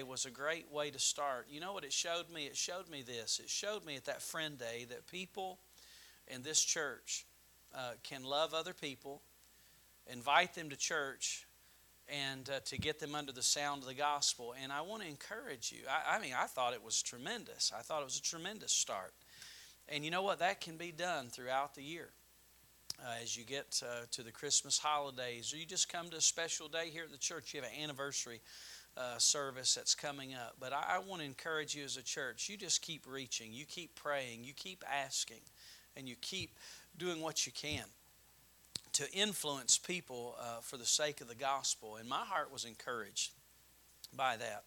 It was a great way to start. You know what it showed me? It showed me this. It showed me at that friend day that people in this church uh, can love other people, invite them to church, and uh, to get them under the sound of the gospel. And I want to encourage you. I, I mean, I thought it was tremendous. I thought it was a tremendous start. And you know what? That can be done throughout the year. Uh, as you get uh, to the Christmas holidays, or you just come to a special day here at the church, you have an anniversary uh, service that's coming up. But I, I want to encourage you as a church, you just keep reaching, you keep praying, you keep asking, and you keep doing what you can to influence people uh, for the sake of the gospel. And my heart was encouraged by that.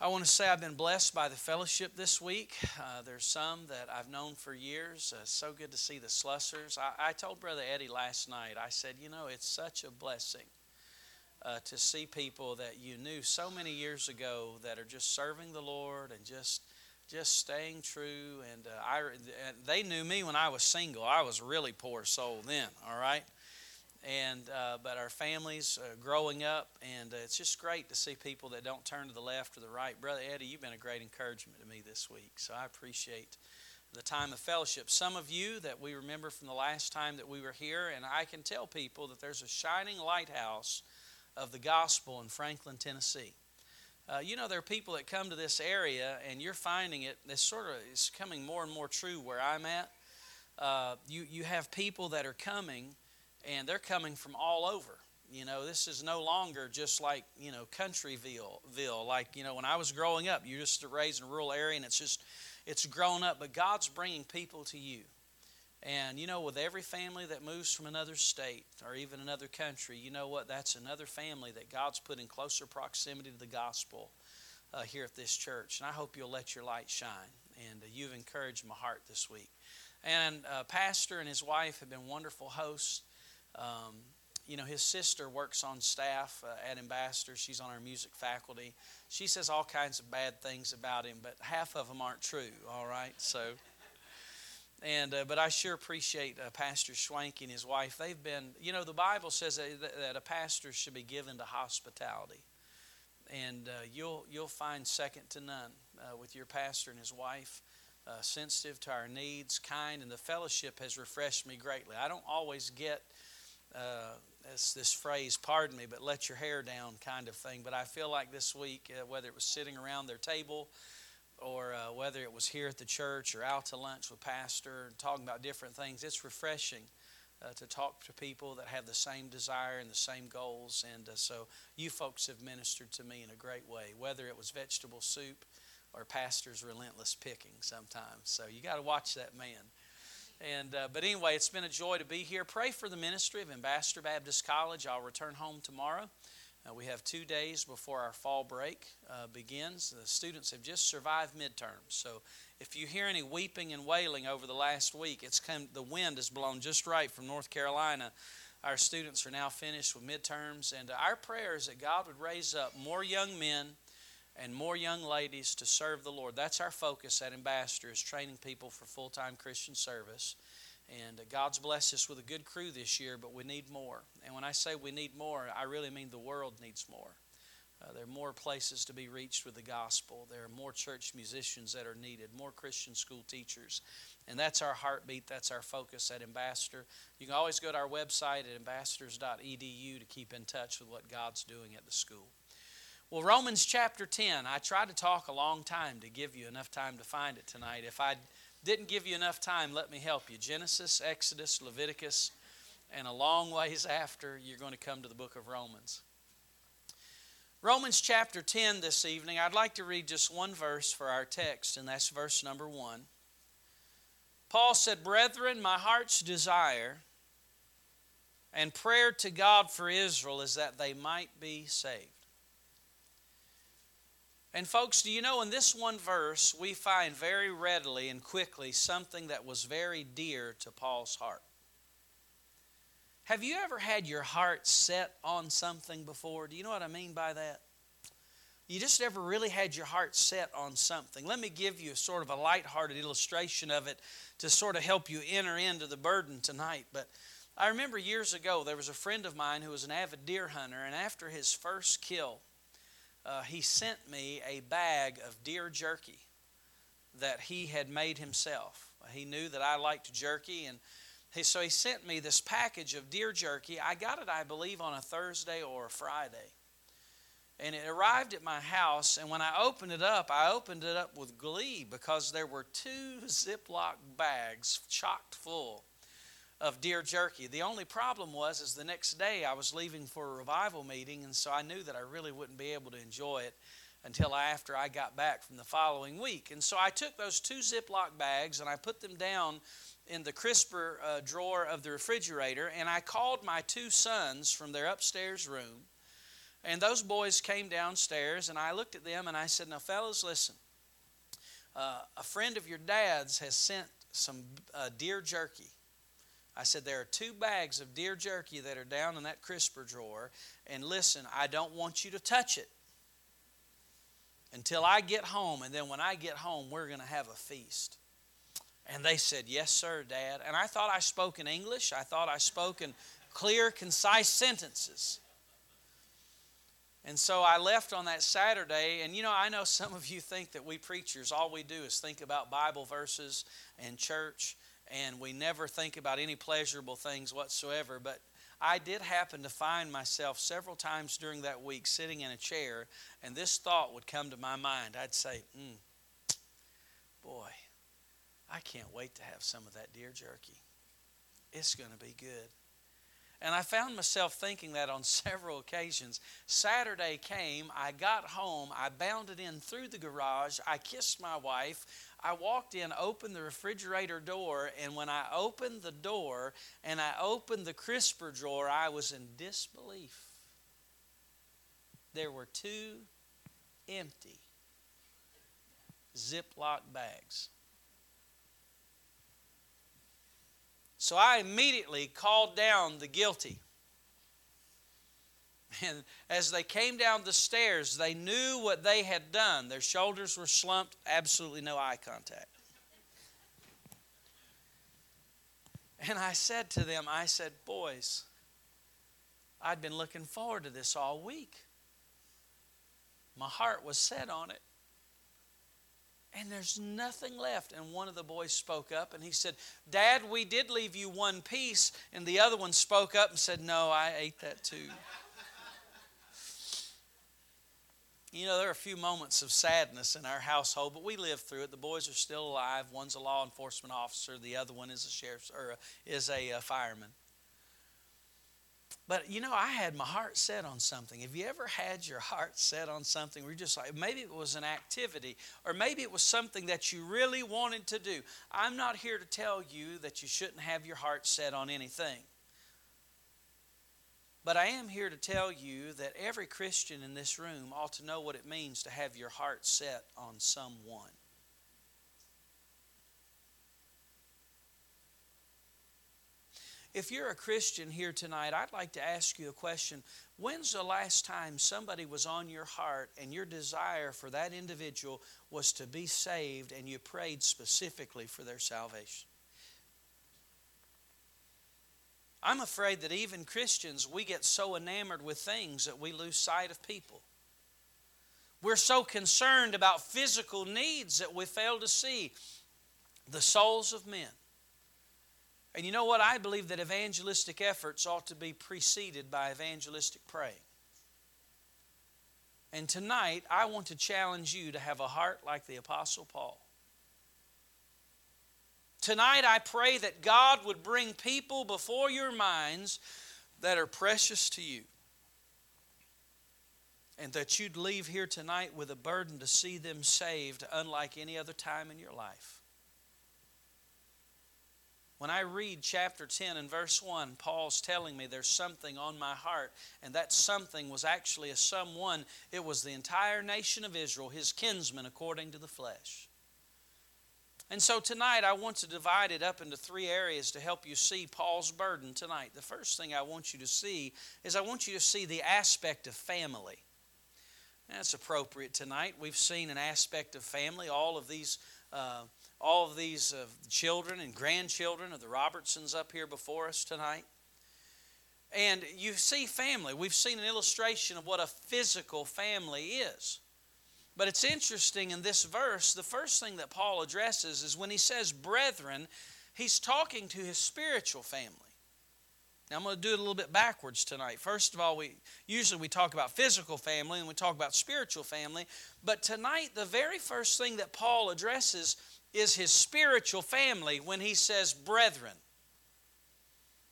I want to say I've been blessed by the fellowship this week. Uh, there's some that I've known for years. Uh, so good to see the Slussers. I, I, told Brother Eddie last night, I said, you know, it's such a blessing uh, to see people that you knew so many years ago that are just serving the Lord and just just staying true. And uh, I, they knew me when I was single. I was really poor soul then. All right. And uh, but our families uh, growing up, and uh, it's just great to see people that don't turn to the left or the right. Brother Eddie, you've been a great encouragement to me this week, so I appreciate the time of fellowship. Some of you that we remember from the last time that we were here, and I can tell people that there's a shining lighthouse of the gospel in Franklin, Tennessee. Uh, you know, there are people that come to this area, and you're finding it. This sort of is coming more and more true where I'm at. Uh, you you have people that are coming, and they're coming from all over. You know, this is no longer just like you know countryville. Like you know, when I was growing up, you're just raised in a rural area, and it's just it's grown up. But God's bringing people to you. And you know, with every family that moves from another state or even another country, you know what? That's another family that God's put in closer proximity to the gospel uh, here at this church. And I hope you'll let your light shine. And uh, you've encouraged my heart this week. And uh, Pastor and his wife have been wonderful hosts. Um, you know, his sister works on staff uh, at Ambassador. She's on our music faculty. She says all kinds of bad things about him, but half of them aren't true, all right? So. And uh, but I sure appreciate uh, Pastor Schwank and his wife. They've been, you know, the Bible says that, that a pastor should be given to hospitality, and uh, you'll you'll find second to none uh, with your pastor and his wife. Uh, sensitive to our needs, kind, and the fellowship has refreshed me greatly. I don't always get uh, this, this phrase, pardon me, but let your hair down kind of thing. But I feel like this week, whether it was sitting around their table uh, whether it was here at the church or out to lunch with pastor and talking about different things it's refreshing uh, to talk to people that have the same desire and the same goals. And uh, so you folks have ministered to me in a great way whether it was vegetable soup or pastor's relentless picking sometimes. So you got to watch that man. And uh, but anyway it's been a joy to be here. Pray for the ministry of ambassador baptist college. I'll return home tomorrow uh, we have two days before our fall break uh, begins. The students have just survived midterms. So if you hear any weeping and wailing over the last week, it's come, the wind has blown just right from North Carolina. Our students are now finished with midterms, and our prayer is that God would raise up more young men and more young ladies to serve the Lord. That's our focus at Ambassador is training people for full-time Christian service. And uh, God's blessed us with a good crew this year, but we need more. And when I say we need more, I really mean the world needs more. Uh, there are more places to be reached with the gospel. There are more church musicians that are needed, more Christian school teachers. And that's our heartbeat, that's our focus at Ambassador. You can always go to our website at ambassadors.edu to keep in touch with what God's doing at the school. Well, Romans chapter 10, I tried to talk a long time to give you enough time to find it tonight. If I'd didn't give you enough time, let me help you. Genesis, Exodus, Leviticus, and a long ways after, you're going to come to the book of Romans. Romans chapter 10 this evening, I'd like to read just one verse for our text, and that's verse number 1. Paul said, Brethren, my heart's desire and prayer to God for Israel is that they might be saved. And, folks, do you know in this one verse we find very readily and quickly something that was very dear to Paul's heart? Have you ever had your heart set on something before? Do you know what I mean by that? You just never really had your heart set on something. Let me give you sort of a light-hearted illustration of it to sort of help you enter into the burden tonight. But I remember years ago there was a friend of mine who was an avid deer hunter, and after his first kill, uh, he sent me a bag of deer jerky that he had made himself. He knew that I liked jerky, and he, so he sent me this package of deer jerky. I got it, I believe, on a Thursday or a Friday. And it arrived at my house, and when I opened it up, I opened it up with glee because there were two Ziploc bags chocked full of deer jerky. The only problem was is the next day I was leaving for a revival meeting, and so I knew that I really wouldn't be able to enjoy it until after I got back from the following week. And so I took those two Ziploc bags and I put them down in the crisper uh, drawer of the refrigerator, and I called my two sons from their upstairs room. And those boys came downstairs, and I looked at them and I said, Now, fellas, listen. Uh, a friend of your dad's has sent some uh, deer jerky. I said, There are two bags of deer jerky that are down in that crisper drawer. And listen, I don't want you to touch it until I get home. And then when I get home, we're going to have a feast. And they said, Yes, sir, Dad. And I thought I spoke in English. I thought I spoke in clear, concise sentences. And so I left on that Saturday. And you know, I know some of you think that we preachers, all we do is think about Bible verses and church and we never think about any pleasurable things whatsoever. But I did happen to find myself several times during that week sitting in a chair, and this thought would come to my mind. I'd say, mm, Boy, I can't wait to have some of that deer jerky. It's going to be good. And I found myself thinking that on several occasions. Saturday came, I got home, I bounded in through the garage, I kissed my wife, I walked in, opened the refrigerator door, and when I opened the door and I opened the crisper drawer, I was in disbelief. There were two empty Ziploc bags. So I immediately called down the guilty. And as they came down the stairs, they knew what they had done. Their shoulders were slumped, absolutely no eye contact. And I said to them, I said, Boys, I'd been looking forward to this all week. My heart was set on it. And there's nothing left. And one of the boys spoke up and he said, Dad, we did leave you one piece. And the other one spoke up and said, No, I ate that too. You know, there are a few moments of sadness in our household, but we live through it. The boys are still alive. One's a law enforcement officer, the other one is a sheriff's or a, is a, a fireman. But you know, I had my heart set on something. Have you ever had your heart set on something where you're just like, maybe it was an activity, or maybe it was something that you really wanted to do? I'm not here to tell you that you shouldn't have your heart set on anything. But I am here to tell you that every Christian in this room ought to know what it means to have your heart set on someone. If you're a Christian here tonight, I'd like to ask you a question. When's the last time somebody was on your heart and your desire for that individual was to be saved and you prayed specifically for their salvation? I'm afraid that even Christians, we get so enamored with things that we lose sight of people. We're so concerned about physical needs that we fail to see the souls of men. And you know what? I believe that evangelistic efforts ought to be preceded by evangelistic praying. And tonight, I want to challenge you to have a heart like the Apostle Paul. Tonight, I pray that God would bring people before your minds that are precious to you. And that you'd leave here tonight with a burden to see them saved, unlike any other time in your life. When I read chapter 10 and verse 1, Paul's telling me there's something on my heart, and that something was actually a someone. It was the entire nation of Israel, his kinsmen according to the flesh. And so tonight I want to divide it up into three areas to help you see Paul's burden tonight. The first thing I want you to see is I want you to see the aspect of family. That's appropriate tonight. We've seen an aspect of family. All of these, uh, all of these uh, children and grandchildren of the Robertsons up here before us tonight. And you see family. We've seen an illustration of what a physical family is. But it's interesting in this verse, the first thing that Paul addresses is when he says brethren, he's talking to his spiritual family. Now I'm going to do it a little bit backwards tonight. First of all, we usually we talk about physical family and we talk about spiritual family, but tonight the very first thing that Paul addresses is his spiritual family when he says brethren.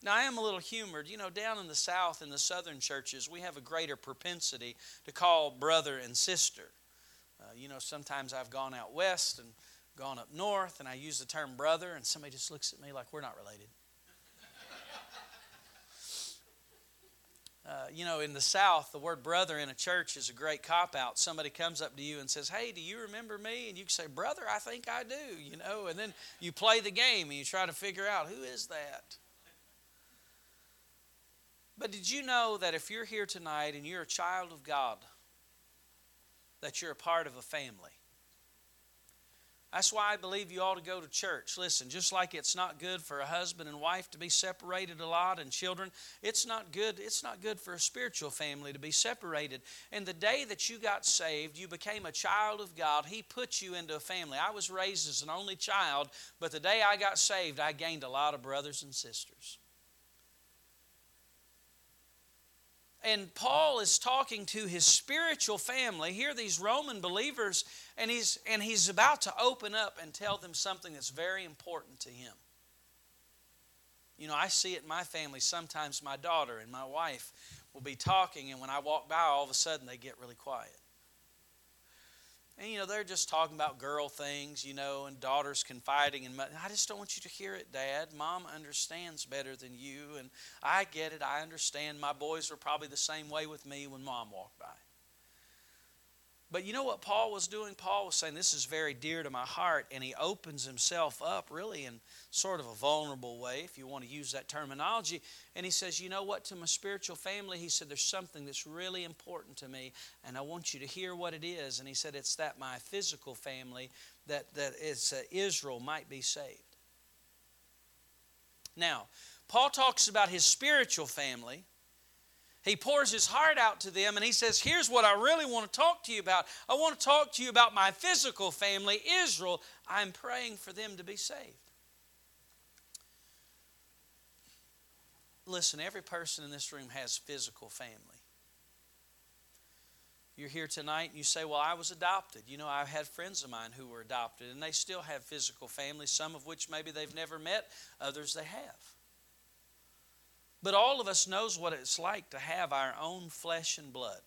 Now, I am a little humored. You know, down in the South, in the Southern churches, we have a greater propensity to call brother and sister. Uh, you know, sometimes I've gone out west and gone up north, and I use the term brother, and somebody just looks at me like we're not related. Uh, you know, in the South, the word brother in a church is a great cop out. Somebody comes up to you and says, Hey, do you remember me? And you can say, Brother, I think I do, you know, and then you play the game and you try to figure out who is that? But did you know that if you're here tonight and you're a child of God, that you're a part of a family? That's why I believe you ought to go to church. Listen, just like it's not good for a husband and wife to be separated a lot and children, it's not good it's not good for a spiritual family to be separated. And the day that you got saved, you became a child of God. He put you into a family. I was raised as an only child, but the day I got saved, I gained a lot of brothers and sisters. And Paul is talking to his spiritual family. Here, these Roman believers, and he's, and he's about to open up and tell them something that's very important to him. You know, I see it in my family. Sometimes my daughter and my wife will be talking, and when I walk by, all of a sudden they get really quiet. And you know, they're just talking about girl things, you know, and daughters confiding and I just don't want you to hear it, Dad. Mom understands better than you, and I get it. I understand. My boys were probably the same way with me when Mom walked by. But you know what Paul was doing? Paul was saying, This is very dear to my heart. And he opens himself up really in sort of a vulnerable way, if you want to use that terminology. And he says, You know what? To my spiritual family, he said, There's something that's really important to me. And I want you to hear what it is. And he said, It's that my physical family, that, that it's, uh, Israel, might be saved. Now, Paul talks about his spiritual family he pours his heart out to them and he says, Here's what I really want to talk to you about. I want to talk to you about my physical family, Israel. I'm praying for them to be saved. Listen, every person in this room has physical family. You're here tonight and you say, Well, I was adopted. You know, I've had friends of mine who were adopted and they still have physical families, some of which maybe they've never met, others they have. But all of us knows what it's like to have our own flesh and blood.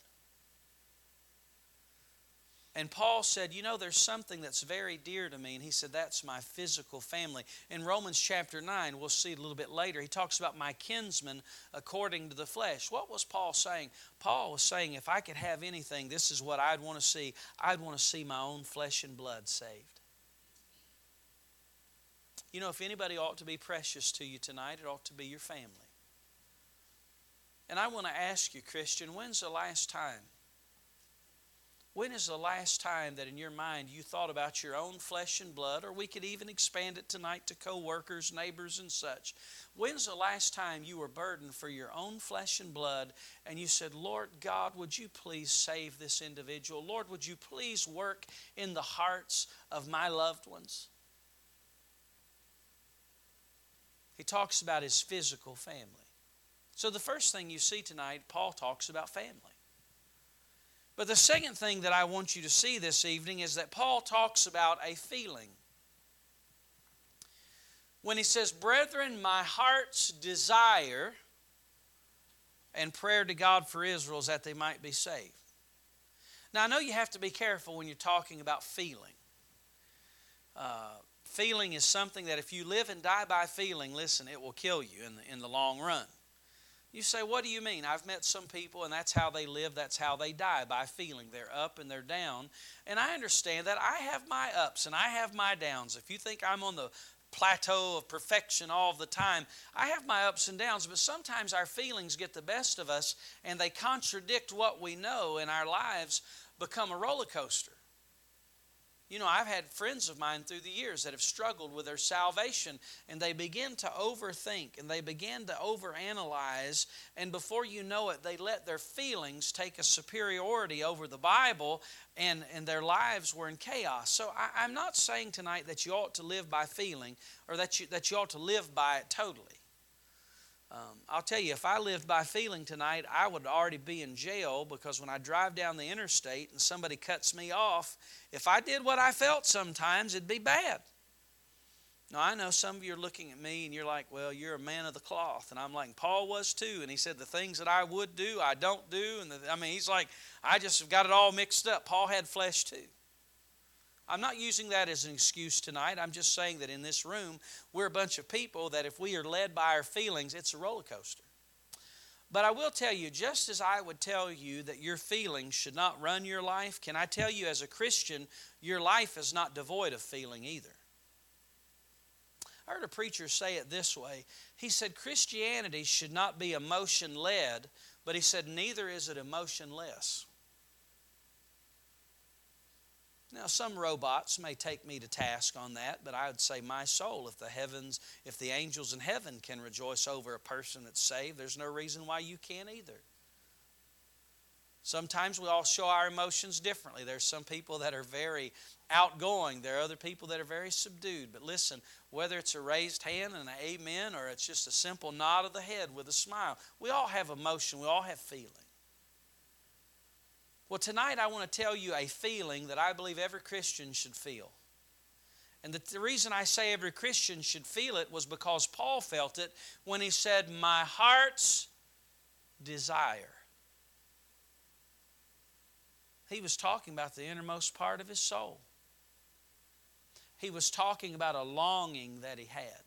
And Paul said, You know, there's something that's very dear to me. And he said, That's my physical family. In Romans chapter 9, we'll see a little bit later, he talks about my kinsmen according to the flesh. What was Paul saying? Paul was saying, If I could have anything, this is what I'd want to see. I'd want to see my own flesh and blood saved. You know, if anybody ought to be precious to you tonight, it ought to be your family. And I want to ask you, Christian, when's the last time? When is the last time that in your mind you thought about your own flesh and blood, or we could even expand it tonight to co workers, neighbors, and such? When's the last time you were burdened for your own flesh and blood and you said, Lord God, would you please save this individual? Lord, would you please work in the hearts of my loved ones? He talks about his physical family. So, the first thing you see tonight, Paul talks about family. But the second thing that I want you to see this evening is that Paul talks about a feeling. When he says, Brethren, my heart's desire and prayer to God for Israel is that they might be saved. Now, I know you have to be careful when you're talking about feeling. Uh, feeling is something that if you live and die by feeling, listen, it will kill you in the, in the long run. You say, What do you mean? I've met some people, and that's how they live, that's how they die, by feeling. They're up and they're down. And I understand that. I have my ups and I have my downs. If you think I'm on the plateau of perfection all the time, I have my ups and downs, but sometimes our feelings get the best of us and they contradict what we know, and our lives become a roller coaster. You know, I've had friends of mine through the years that have struggled with their salvation and they begin to overthink and they begin to overanalyze. And before you know it, they let their feelings take a superiority over the Bible and, and their lives were in chaos. So I, am not saying tonight that you ought to live by feeling or that you, that you ought to live by it totally. Um, I'll tell you, if I lived by feeling tonight, I would already be in jail because when I drive down the interstate and somebody cuts me off, if I did what I felt sometimes, it'd be bad. Now, I know some of you are looking at me and you're like, well, you're a man of the cloth. And I'm like, Paul was too. And he said, the things that I would do, I don't do. And the, I mean, he's like, I just got it all mixed up. Paul had flesh too. I'm not using that as an excuse tonight. I'm just saying that in this room, we're a bunch of people that if we are led by our feelings, it's a roller coaster. But I will tell you, just as I would tell you that your feelings should not run your life, can I tell you as a Christian, your life is not devoid of feeling either. I heard a preacher say it this way. He said, Christianity should not be emotion led, but he said, neither is it emotionless. Now, some robots may take me to task on that, but I would say my soul, if the heavens, if the angels in heaven can rejoice over a person that's saved, there's no reason why you can't either. Sometimes we all show our emotions differently. There's some people that are very outgoing, there are other people that are very subdued. But listen, whether it's a raised hand and an amen or it's just a simple nod of the head with a smile, we all have emotion, we all have feeling. Well, tonight I want to tell you a feeling that I believe every Christian should feel. And the, the reason I say every Christian should feel it was because Paul felt it when he said, My heart's desire. He was talking about the innermost part of his soul. He was talking about a longing that he had.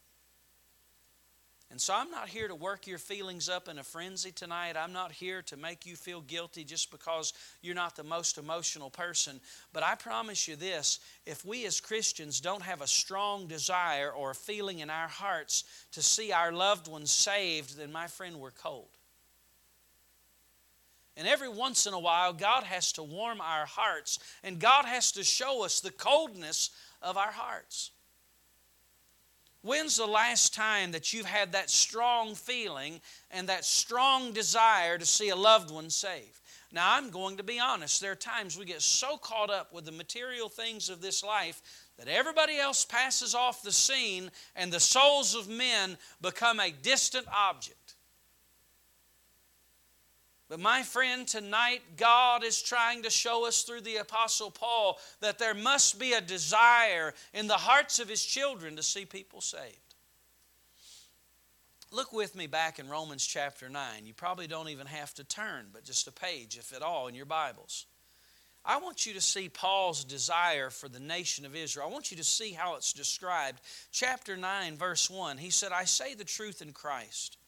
And so I'm not here to work your feelings up in a frenzy tonight. I'm not here to make you feel guilty just because you're not the most emotional person. But I promise you this if we as Christians don't have a strong desire or a feeling in our hearts to see our loved ones saved, then my friend, we're cold. And every once in a while, God has to warm our hearts, and God has to show us the coldness of our hearts. When's the last time that you've had that strong feeling and that strong desire to see a loved one saved? Now, I'm going to be honest. There are times we get so caught up with the material things of this life that everybody else passes off the scene and the souls of men become a distant object. But my friend, tonight God is trying to show us through the Apostle Paul that there must be a desire in the hearts of his children to see people saved. Look with me back in Romans chapter 9. You probably don't even have to turn, but just a page, if at all, in your Bibles. I want you to see Paul's desire for the nation of Israel. I want you to see how it's described. Chapter 9, verse 1, he said, I say the truth in Christ.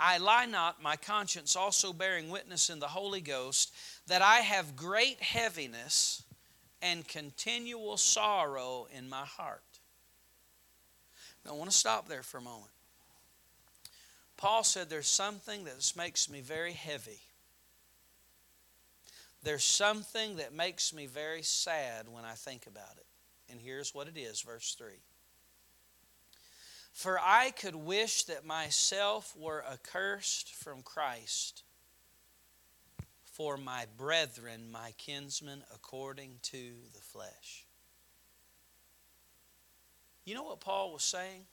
I lie not, my conscience also bearing witness in the Holy Ghost, that I have great heaviness and continual sorrow in my heart. Now, I want to stop there for a moment. Paul said, There's something that makes me very heavy. There's something that makes me very sad when I think about it. And here's what it is, verse 3. For I could wish that myself were accursed from Christ for my brethren, my kinsmen, according to the flesh. You know what Paul was saying?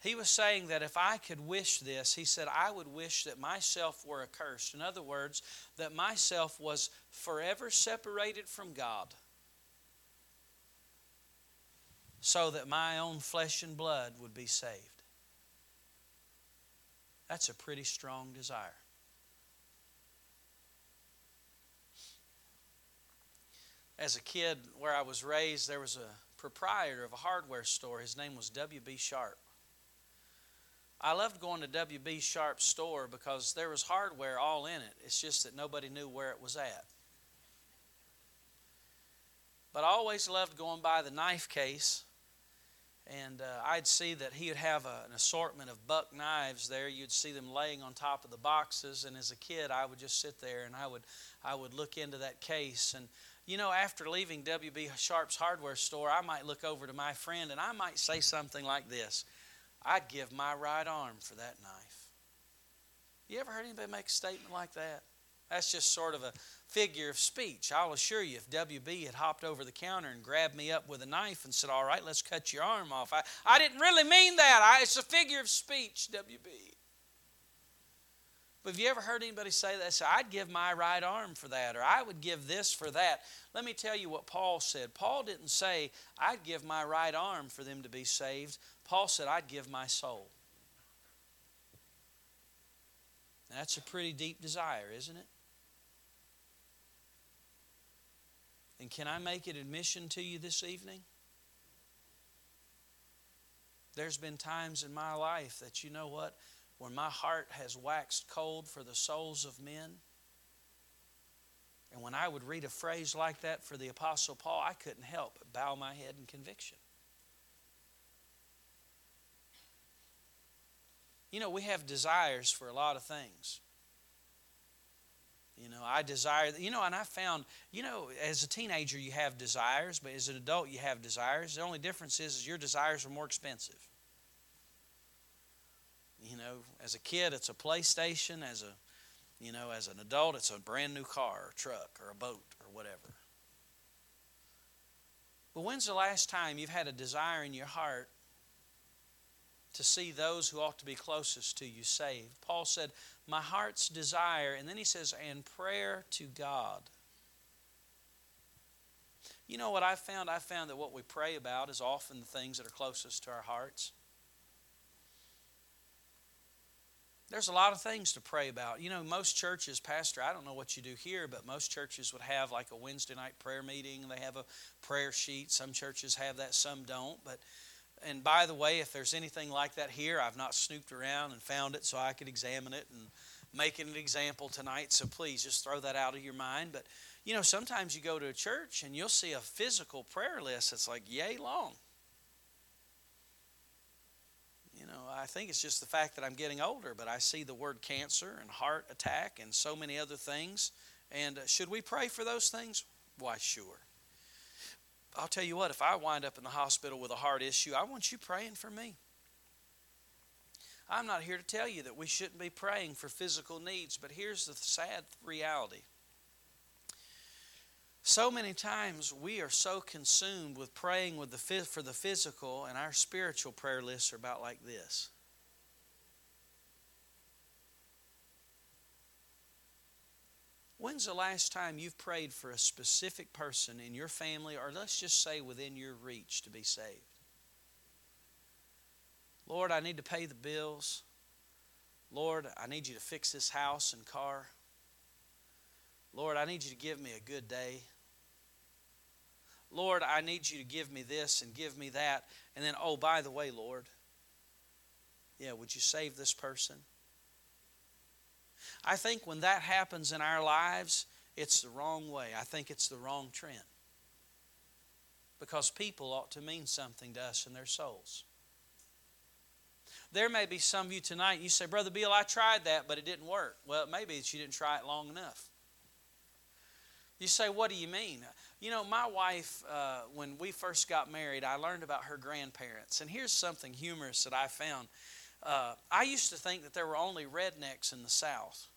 He was saying that if I could wish this, he said, I would wish that myself were accursed. In other words, that myself was forever separated from God so that my own flesh and blood would be saved. That's a pretty strong desire. As a kid, where I was raised, there was a proprietor of a hardware store. His name was W.B. Sharp. I loved going to W.B. Sharp's store because there was hardware all in it. It's just that nobody knew where it was at. But I always loved going by the knife case and uh, I'd see that he would have a, an assortment of buck knives there. You'd see them laying on top of the boxes, and as a kid, I would just sit there and I would, I would look into that case. And You know, after leaving W.B. Sharp's hardware store, I might look over to my friend and I might say something like this I'd give my right arm for that knife. You ever heard anybody make a statement like that? That's just sort of a figure of speech. I'll assure you, if WB had hopped over the counter and grabbed me up with a knife and said, All right, let's cut your arm off, I, I didn't really mean that. I, it's a figure of speech, WB. But have you ever heard anybody say that? Say, I'd give my right arm for that, or I would give this for that. Let me tell you what Paul said. Paul didn't say, I'd give my right arm for them to be saved. Paul said, I'd give my soul. That's a pretty deep desire, isn't it? And can I make an admission to you this evening? There's been times in my life that you know what? When my heart has waxed cold for the souls of men. And when I would read a phrase like that for the Apostle Paul, I couldn't help but bow my head in conviction. You know, we have desires for a lot of things. You know, I desire, you know, and I found, you know, as a teenager you have desires, but as an adult you have desires. The only difference is, is your desires are more expensive. You know, as a kid it's a PlayStation, as a, you know, as an adult it's a brand new car or truck or a boat or whatever. But when's the last time you've had a desire in your heart to see those who ought to be closest to you saved. Paul said, My heart's desire, and then he says, and prayer to God. You know what I found? I found that what we pray about is often the things that are closest to our hearts. There's a lot of things to pray about. You know, most churches, Pastor, I don't know what you do here, but most churches would have like a Wednesday night prayer meeting. They have a prayer sheet. Some churches have that, some don't. But and by the way, if there's anything like that here, I've not snooped around and found it so I could examine it and make it an example tonight. So please just throw that out of your mind. But you know, sometimes you go to a church and you'll see a physical prayer list that's like yay long. You know, I think it's just the fact that I'm getting older, but I see the word cancer and heart attack and so many other things. And uh, should we pray for those things? Why, sure. I'll tell you what, if I wind up in the hospital with a heart issue, I want you praying for me. I'm not here to tell you that we shouldn't be praying for physical needs, but here's the sad reality. So many times we are so consumed with praying with the, for the physical, and our spiritual prayer lists are about like this. When's the last time you've prayed for a specific person in your family, or let's just say within your reach, to be saved? Lord, I need to pay the bills. Lord, I need you to fix this house and car. Lord, I need you to give me a good day. Lord, I need you to give me this and give me that. And then, oh, by the way, Lord, yeah, would you save this person? I think when that happens in our lives, it's the wrong way. I think it's the wrong trend. Because people ought to mean something to us in their souls. There may be some of you tonight, you say, Brother Bill, I tried that, but it didn't work. Well, maybe it's you didn't try it long enough. You say, What do you mean? You know, my wife, uh, when we first got married, I learned about her grandparents. And here's something humorous that I found. Uh, I used to think that there were only rednecks in the South.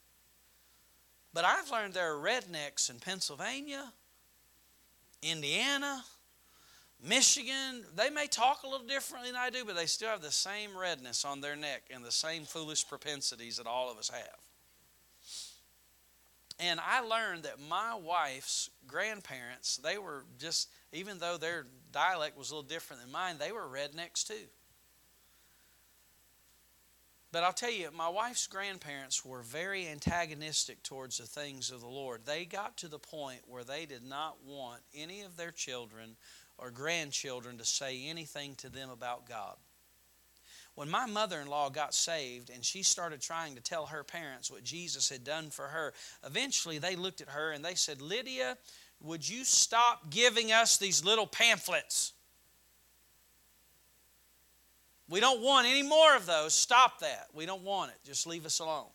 But I've learned there are rednecks in Pennsylvania, Indiana, Michigan. They may talk a little differently than I do, but they still have the same redness on their neck and the same foolish propensities that all of us have. And I learned that my wife's grandparents, they were just, even though their dialect was a little different than mine, they were rednecks too. But I'll tell you, my wife's grandparents were very antagonistic towards the things of the Lord. They got to the point where they did not want any of their children or grandchildren to say anything to them about God. When my mother in law got saved and she started trying to tell her parents what Jesus had done for her, eventually they looked at her and they said, Lydia, would you stop giving us these little pamphlets? We don't want any more of those. Stop that. We don't want it. Just leave us alone.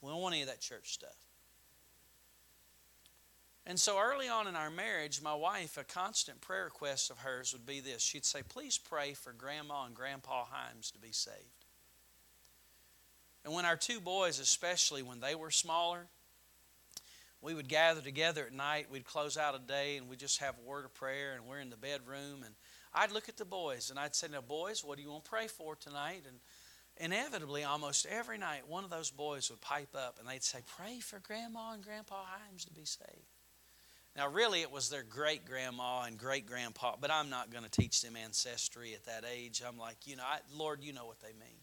We don't want any of that church stuff. And so early on in our marriage, my wife, a constant prayer request of hers would be this. She'd say, Please pray for Grandma and Grandpa Himes to be saved. And when our two boys, especially when they were smaller, we would gather together at night. We'd close out a day and we'd just have a word of prayer, and we're in the bedroom. And I'd look at the boys and I'd say, Now, boys, what do you want to pray for tonight? And inevitably, almost every night, one of those boys would pipe up and they'd say, Pray for Grandma and Grandpa Himes to be saved. Now, really, it was their great grandma and great grandpa, but I'm not going to teach them ancestry at that age. I'm like, you know, I, Lord, you know what they mean.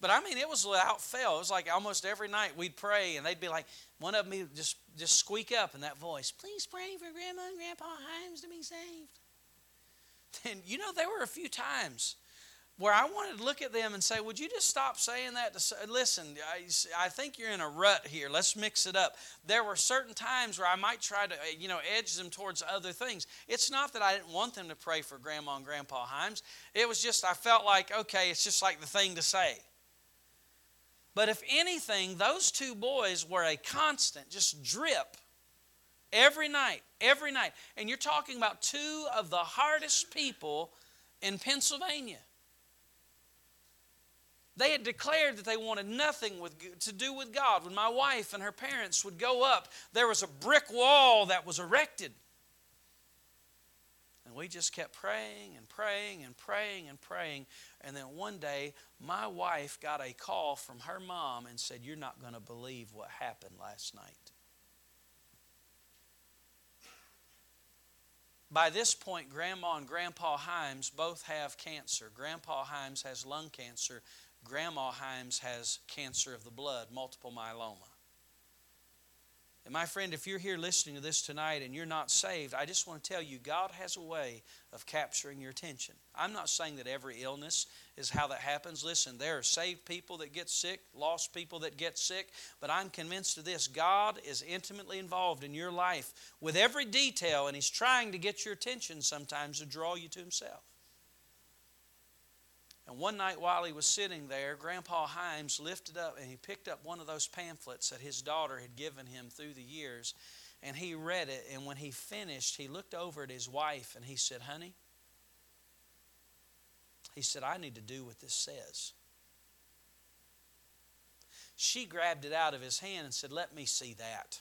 But I mean, it was without fail. It was like almost every night we'd pray, and they'd be like, one of them would just just squeak up in that voice, "Please pray for Grandma and Grandpa Himes to be saved." And you know, there were a few times where I wanted to look at them and say, Would you just stop saying that? To say, Listen, I, I think you're in a rut here. Let's mix it up. There were certain times where I might try to, eh, you know, edge them towards other things. It's not that I didn't want them to pray for Grandma and Grandpa Himes. It was just I felt like, okay, it's just like the thing to say. But if anything, those two boys were a constant, just drip every night, every night. And you're talking about two of the hardest people in Pennsylvania. They had declared that they wanted nothing with, to do with God. When my wife and her parents would go up, there was a brick wall that was erected. And we just kept praying and praying and praying and praying. And then one day, my wife got a call from her mom and said, You're not going to believe what happened last night. By this point, Grandma and Grandpa Himes both have cancer. Grandpa Himes has lung cancer. Grandma Himes has cancer of the blood, multiple myeloma. And my friend, if you're here listening to this tonight and you're not saved, I just want to tell you God has a way of capturing your attention. I'm not saying that every illness is how that happens. Listen, there are saved people that get sick, lost people that get sick, but I'm convinced of this God is intimately involved in your life with every detail, and He's trying to get your attention sometimes to draw you to Himself. And one night while he was sitting there, Grandpa Himes lifted up and he picked up one of those pamphlets that his daughter had given him through the years. And he read it. And when he finished, he looked over at his wife and he said, Honey, he said, I need to do what this says. She grabbed it out of his hand and said, Let me see that.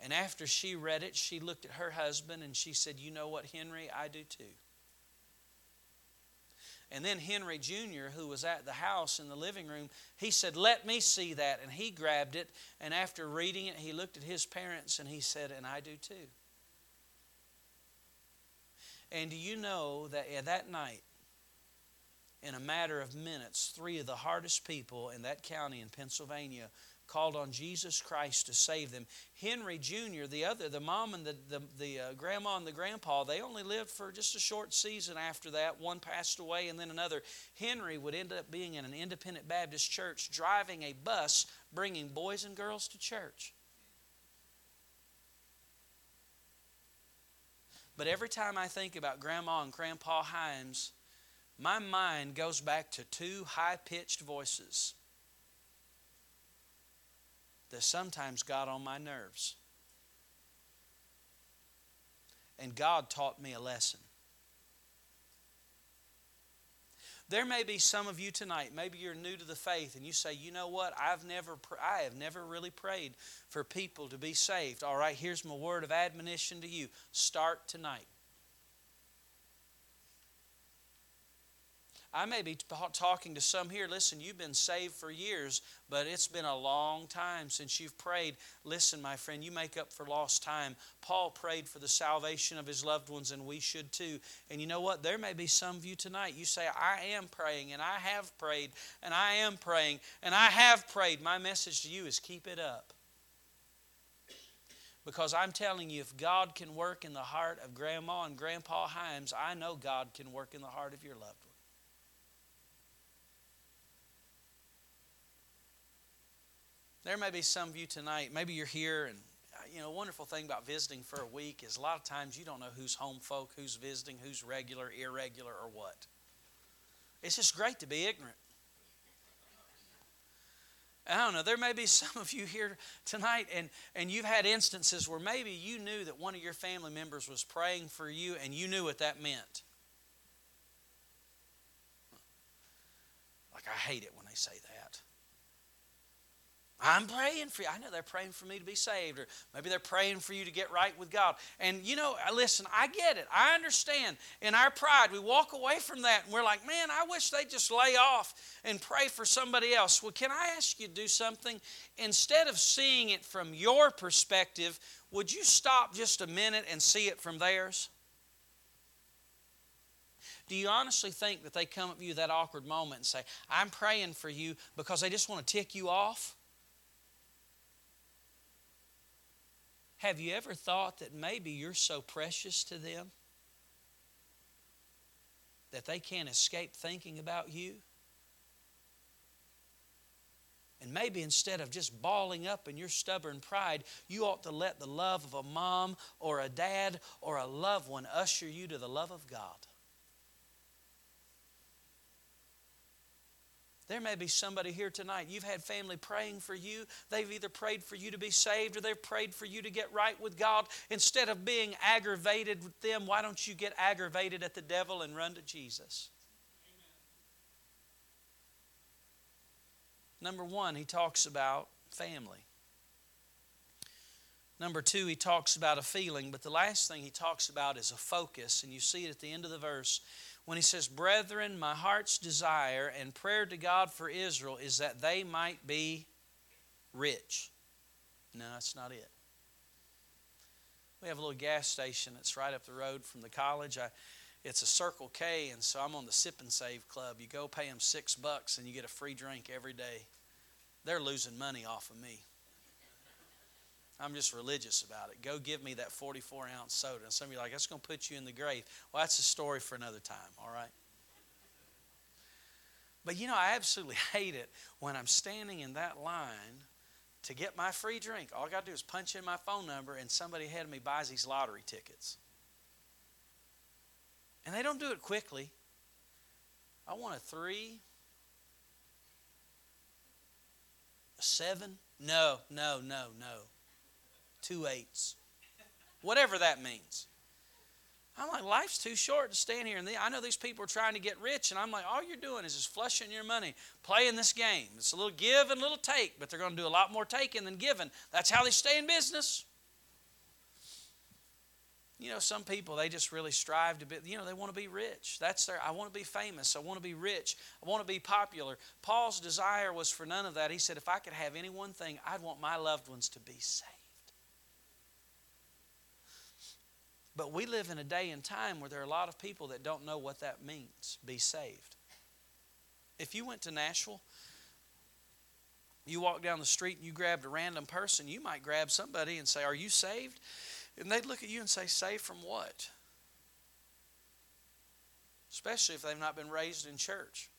And after she read it, she looked at her husband and she said, You know what, Henry? I do too. And then Henry Jr., who was at the house in the living room, he said, Let me see that. And he grabbed it. And after reading it, he looked at his parents and he said, And I do too. And do you know that eh, that night, in a matter of minutes, three of the hardest people in that county in Pennsylvania called on Jesus Christ to save them. Henry Jr., the other, the mom and the, the, the uh, grandma and the grandpa, they only lived for just a short season after that. One passed away and then another. Henry would end up being in an independent Baptist church, driving a bus, bringing boys and girls to church. But every time I think about Grandma and Grandpa Himes, my mind goes back to two high pitched voices that sometimes got on my nerves. And God taught me a lesson. There may be some of you tonight, maybe you're new to the faith and you say, "You know what? I've never I have never really prayed for people to be saved." All right, here's my word of admonition to you. Start tonight. I may be talking to some here. Listen, you've been saved for years, but it's been a long time since you've prayed. Listen, my friend, you make up for lost time. Paul prayed for the salvation of his loved ones, and we should too. And you know what? There may be some of you tonight. You say, I am praying, and I have prayed, and I am praying, and I have prayed. My message to you is keep it up. Because I'm telling you, if God can work in the heart of Grandma and Grandpa Himes, I know God can work in the heart of your loved one. There may be some of you tonight, maybe you're here, and uh, you know, a wonderful thing about visiting for a week is a lot of times you don't know who's home folk, who's visiting, who's regular, irregular, or what. It's just great to be ignorant. I don't know, there may be some of you here tonight, and, and you've had instances where maybe you knew that one of your family members was praying for you and you knew what that meant. Like, I hate it when they say that. I'm praying for you. I know they're praying for me to be saved, or maybe they're praying for you to get right with God. And you know, uh, listen, I get it. I understand. In our pride, we walk away from that and we're like, man, I wish they'd just lay off and pray for somebody else. Well, can I ask you to do something? Instead of seeing it from your perspective, would you stop just a minute and see it from theirs? Do you honestly think that they come to you that awkward moment and say, I'm praying for you because they just want to tick you off? Have you ever thought that maybe you're so precious to them that they can't escape thinking about you? And maybe instead of just balling up in your stubborn pride, you ought to let the love of a mom or a dad or a loved one usher you to the love of God. There may be somebody here tonight. You've had family praying for you. They've either prayed for you to be saved or they've prayed for you to get right with God. Instead of being aggravated with them, why don't you get aggravated at the devil and run to Jesus? Number one, he talks about family. Number two, he talks about a feeling. But the last thing he talks about is a focus. And you see it at the end of the verse when he says, Brethren, my heart's desire and prayer to God for Israel is that they might be rich. No, that's not it. We have a little gas station that's right up the road from the college. I, it's a Circle K, and so I'm on the Sip and Save Club. You go pay them six bucks and you get a free drink every day. They're losing money off of me. I'm just religious about it. Go give me that 44 ounce soda. And some of you are like, that's going to put you in the grave. Well, that's a story for another time, all right? But you know, I absolutely hate it when I'm standing in that line to get my free drink. All I got to do is punch in my phone number, and somebody ahead of me buys these lottery tickets. And they don't do it quickly. I want a three, a seven. No, no, no, no two eights. Whatever that means. I'm like, life's too short to stand here. And I know these people are trying to get rich, and I'm like, all you're doing is just flushing your money, playing this game. It's a little give and a little take, but they're going to do a lot more taking than giving. That's how they stay in business. You know, some people, they just really strive to be, you know, they want to be rich. That's their, I want to be famous. I want to be rich. I want to be popular. Paul's desire was for none of that. He said, if I could have any one thing, I'd want my loved ones to be saved. But we live in a day and time where there are a lot of people that don't know what that means be saved. If you went to Nashville, you walk down the street and you grabbed a random person, you might grab somebody and say, Are you saved? And they'd look at you and say, Saved from what? Especially if they've not been raised in church.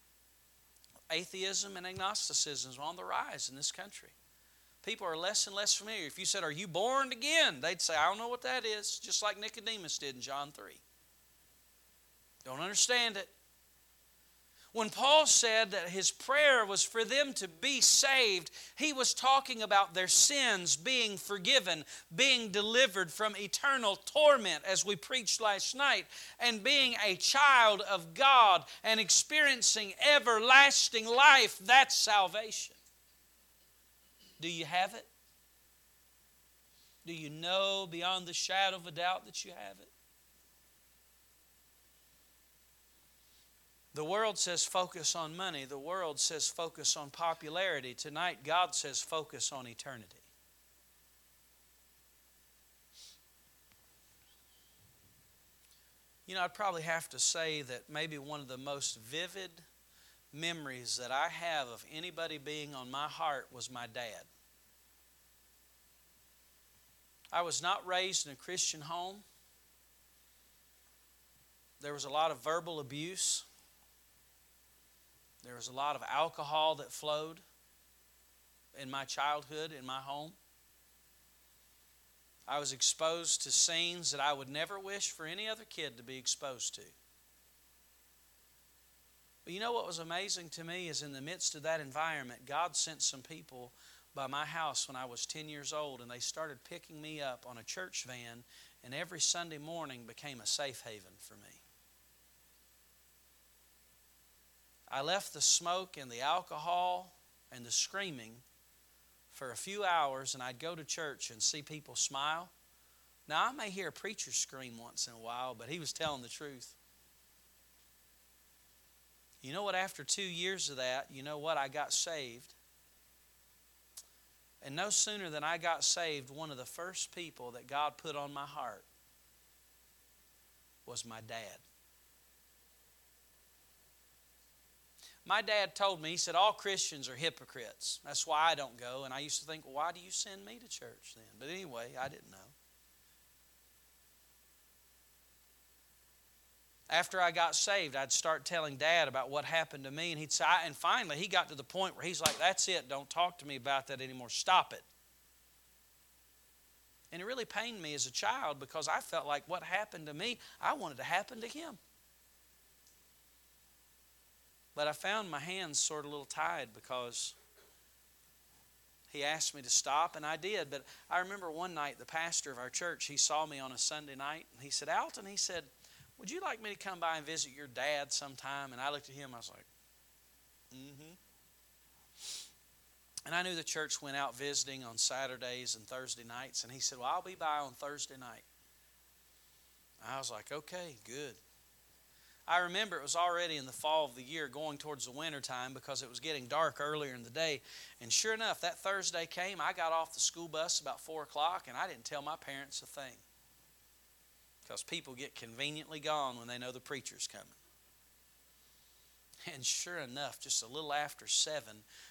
Atheism and agnosticism are on the rise in this country people are less and less familiar. If you said, Are you born again? They'd say, I don't know what that is, just like Nicodemus did in John 3. Don't understand it. When Paul said that his prayer was for them to be saved, he was talking about their sins being forgiven, being delivered from eternal torment, as we preached last night, and being a child of God and experiencing everlasting life. That's salvation. Do you have it? Do you know beyond the shadow of a doubt that you have it? The world says focus on money. The world says focus on popularity. Tonight, God says focus on eternity. You know, I'd probably have to say that maybe one of the most vivid memories that I have of anybody being on my heart was my dad. I was not raised in a Christian home. There was a lot of verbal abuse. There was a lot of alcohol that flowed in my childhood, in my home. I was exposed to scenes that I would never wish for any other kid to be exposed to. But you know what was amazing to me is in the midst of that environment, God sent some people by my house when I was 10 years old, and they started picking me up on a church van, and every Sunday morning became a safe haven for me. I left the smoke and the alcohol and the screaming for a few hours, and I'd go to church and see people smile. Now, I may hear a preacher scream once in a while, but he was telling the truth. You know what? After two years of that, you know what? I got saved. And no sooner than I got saved, one of the first people that God put on my heart was my dad. My dad told me, he said, all Christians are hypocrites. That's why I don't go. And I used to think, well, why do you send me to church then? But anyway, I didn't know. After I got saved, I'd start telling Dad about what happened to me, and he'd say, and finally, he got to the point where he's like, That's it, don't talk to me about that anymore, stop it. And it really pained me as a child because I felt like what happened to me, I wanted to happen to him. But I found my hands sort of a little tied because he asked me to stop, and I did. But I remember one night the pastor of our church, he saw me on a Sunday night, and he said, Alton, he said, Would you like me to come by and visit your dad sometime? And I looked at him, I was like, Mm hmm. And I knew the church went out visiting on Saturdays and Thursday nights, and he said, Well, I'll be by on Thursday night. I was like, Okay, good. I remember it was already in the fall of the year, going towards the winter time because it was getting dark earlier in the day. And sure enough, that Thursday came. I got off the school bus about 4 o'clock, and I didn't tell my parents a thing because people get conveniently gone when they know the preacher's coming. And sure enough, just a little after 7,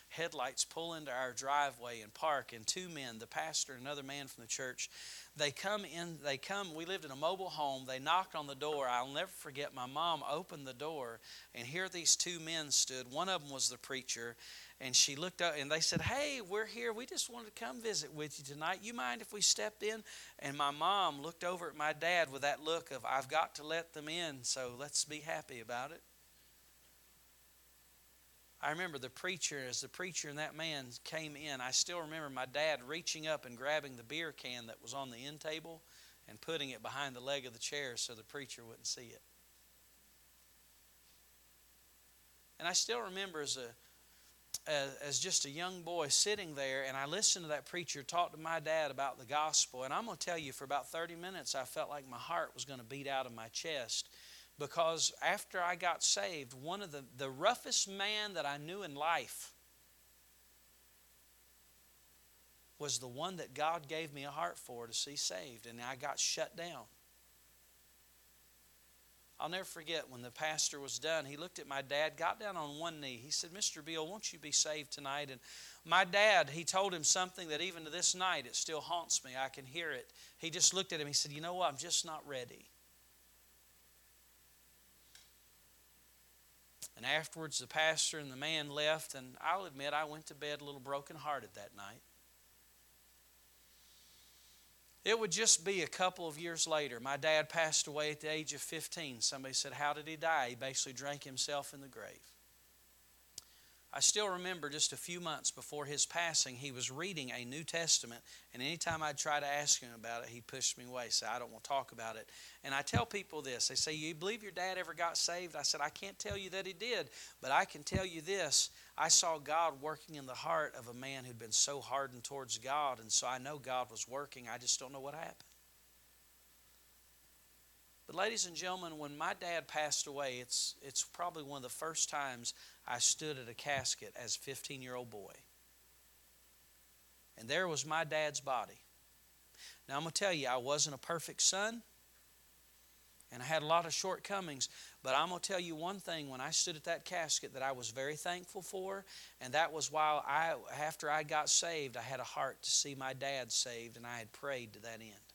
headlights pull into our driveway and park, and two men, the pastor and another man from the church, they come in, they come, we lived in a mobile home. They knocked on the door. I'll never forget my mom opened the door, and here these two men stood. One of them was the preacher, and she looked up and they said, Hey, we're here. We just wanted to come visit with you tonight. You mind if we stepped in? And my mom looked over at my dad with that look of, I've got to let them in, so let's be happy about it. I remember the preacher, as the preacher and that man came in, I still remember my dad reaching up and grabbing the beer can that was on the end table and putting it behind the leg of the chair so the preacher wouldn't see it. And I still remember as a as, just a young boy sitting there and I listened to that preacher talk to my dad about the gospel and I'm going to tell you for about 30 minutes I felt like my heart was going to beat out of my chest because after I got saved, one of the, the roughest man that I knew in life was the one that God gave me a heart for to see saved, and I got shut down. I'll never forget when the pastor was done, he looked at my dad, got down on one knee. He said, Mr. Beal, won't you be saved tonight? And my dad, he told him something that even to this night, it still haunts me. I can hear it. He just looked at him. He said, You know what? I'm just not ready. And afterwards, the pastor and the man left, and I'll admit I went to bed a little brokenhearted that night. It would just be a couple of years later. My dad passed away at the age of 15. Somebody said, How did he die? He basically drank himself in the grave. I still remember just a few months before his passing, he was reading a New Testament, and anytime I'd try to ask him about it, he pushed me away, say, I don't want to talk about it. And I tell people this they say, You believe your dad ever got saved? I said, I can't tell you that he did, but I can tell you this. I saw God working in the heart of a man who'd been so hardened towards God, and so I know God was working. I just don't know what happened. But, ladies and gentlemen, when my dad passed away, it's, it's probably one of the first times I stood at a casket as a 15 year old boy. And there was my dad's body. Now, I'm going to tell you, I wasn't a perfect son, and I had a lot of shortcomings, but I'm going to tell you one thing when I stood at that casket that I was very thankful for, and that was while I, after I got saved, I had a heart to see my dad saved, and I had prayed to that end.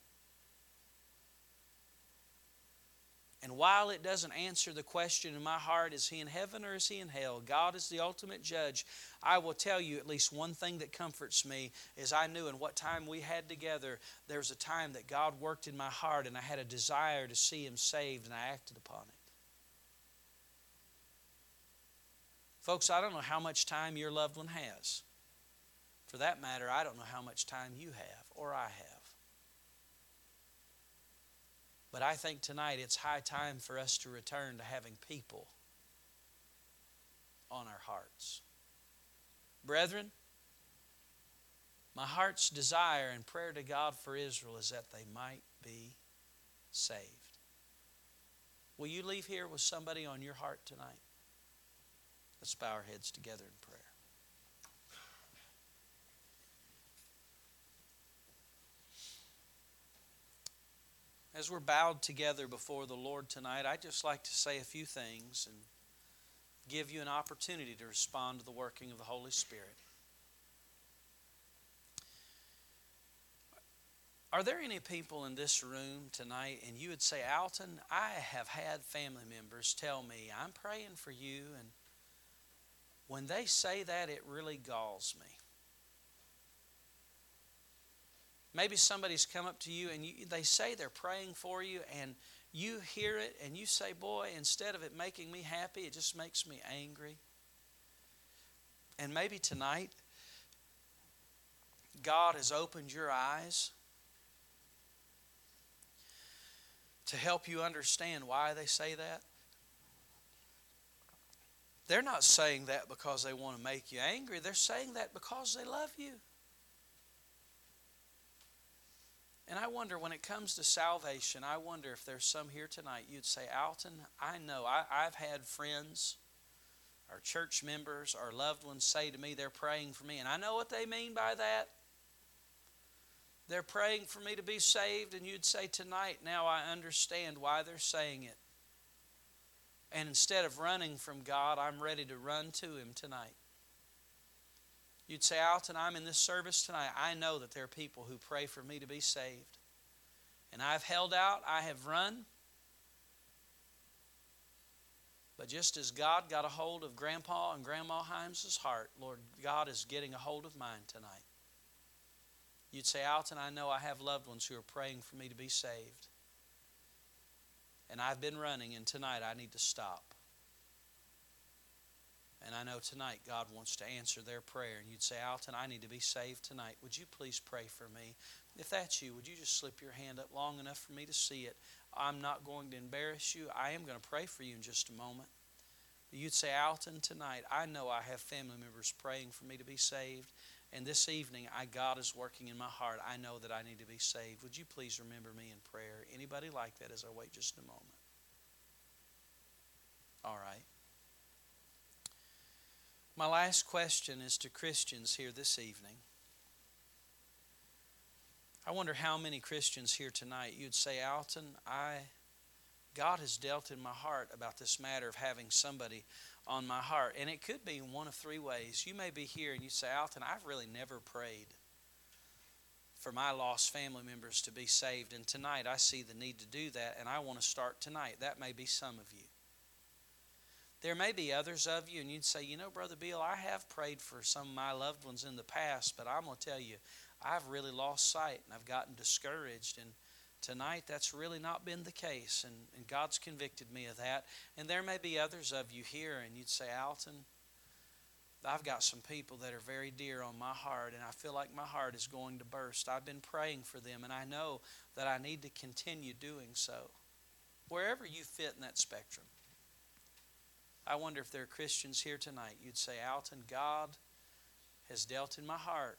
And while it doesn't answer the question in my heart, is he in heaven or is he in hell? God is the ultimate judge. I will tell you at least one thing that comforts me is I knew in what time we had together, there was a time that God worked in my heart and I had a desire to see him saved and I acted upon it. Folks, I don't know how much time your loved one has. For that matter, I don't know how much time you have or I have. But I think tonight it's high time for us to return to having people on our hearts. Brethren, my heart's desire and prayer to God for Israel is that they might be saved. Will you leave here with somebody on your heart tonight? Let's bow our heads together in prayer. As we're bowed together before the Lord tonight, I'd just like to say a few things and give you an opportunity to respond to the working of the Holy Spirit. Are there any people in this room tonight and you would say, Alton, I have had family members tell me, I'm praying for you, and when they say that, it really galls me. Maybe somebody's come up to you and you, they say they're praying for you, and you hear it and you say, Boy, instead of it making me happy, it just makes me angry. And maybe tonight, God has opened your eyes to help you understand why they say that. They're not saying that because they want to make you angry, they're saying that because they love you. And I wonder when it comes to salvation, I wonder if there's some here tonight you'd say, Alton, I know I, have had friends our church members our loved ones say to me they're praying for me, and I know what they mean by that. They're praying for me to be saved, and you'd say, Tonight, now I understand why they're saying it. And instead of running from God, I'm ready to run to Him tonight. You'd say, Alton, I'm in this service tonight. I know that there are people who pray for me to be saved. And I've held out, I have run. But just as God got a hold of Grandpa and Grandma Himes's heart, Lord, God is getting a hold of mine tonight. You'd say, Alton, I know I have loved ones who are praying for me to be saved. And I've been running, and tonight I need to stop. And I know tonight God wants to answer their prayer. And you'd say, Alton, I need to be saved tonight. Would you please pray for me? If that's you, would you just slip your hand up long enough for me to see it? I'm not going to embarrass you. I am going to pray for you in just a moment. You'd say, Alton, tonight, I know I have family members praying for me to be saved. And this evening, I, God is working in my heart. I know that I need to be saved. Would you please remember me in prayer? Anybody like that as I wait just a moment? All right. My last question is to Christians here this evening. I wonder how many Christians here tonight you'd say, Alton, I God has dealt in my heart about this matter of having somebody on my heart. And it could be in one of three ways. You may be here and you say, Alton, I've really never prayed for my lost family members to be saved. And tonight I see the need to do that, and I want to start tonight. That may be some of you. There may be others of you, and you'd say, You know, Brother Bill, I have prayed for some of my loved ones in the past, but I'm going to tell you, I've really lost sight and I've gotten discouraged. And tonight, that's really not been the case, and, and God's convicted me of that. And there may be others of you here, and you'd say, Alton, I've got some people that are very dear on my heart, and I feel like my heart is going to burst. I've been praying for them, and I know that I need to continue doing so. Wherever you fit in that spectrum, I wonder if there are Christians here tonight. You'd say, Alton, God has dealt in my heart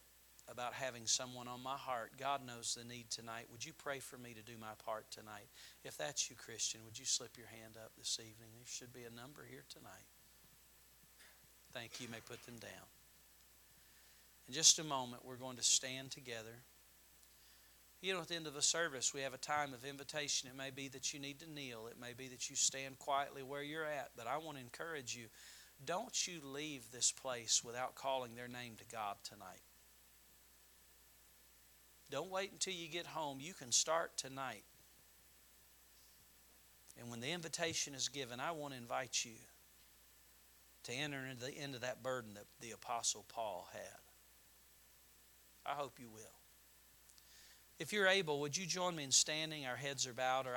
about having someone on my heart. God knows the need tonight. Would you pray for me to do my part tonight? If that's you, Christian, would you slip your hand up this evening? There should be a number here tonight. Thank you. You may put them down. In just a moment, we're going to stand together. You know, at the end of the service, we have a time of invitation. It may be that you need to kneel, it may be that you stand quietly where you're at, but I want to encourage you don't you leave this place without calling their name to God tonight. Don't wait until you get home. You can start tonight. And when the invitation is given, I want to invite you to enter into, the, into that burden that the Apostle Paul had. I hope you will. If you're able, would you join me in standing? Our heads are bowed, our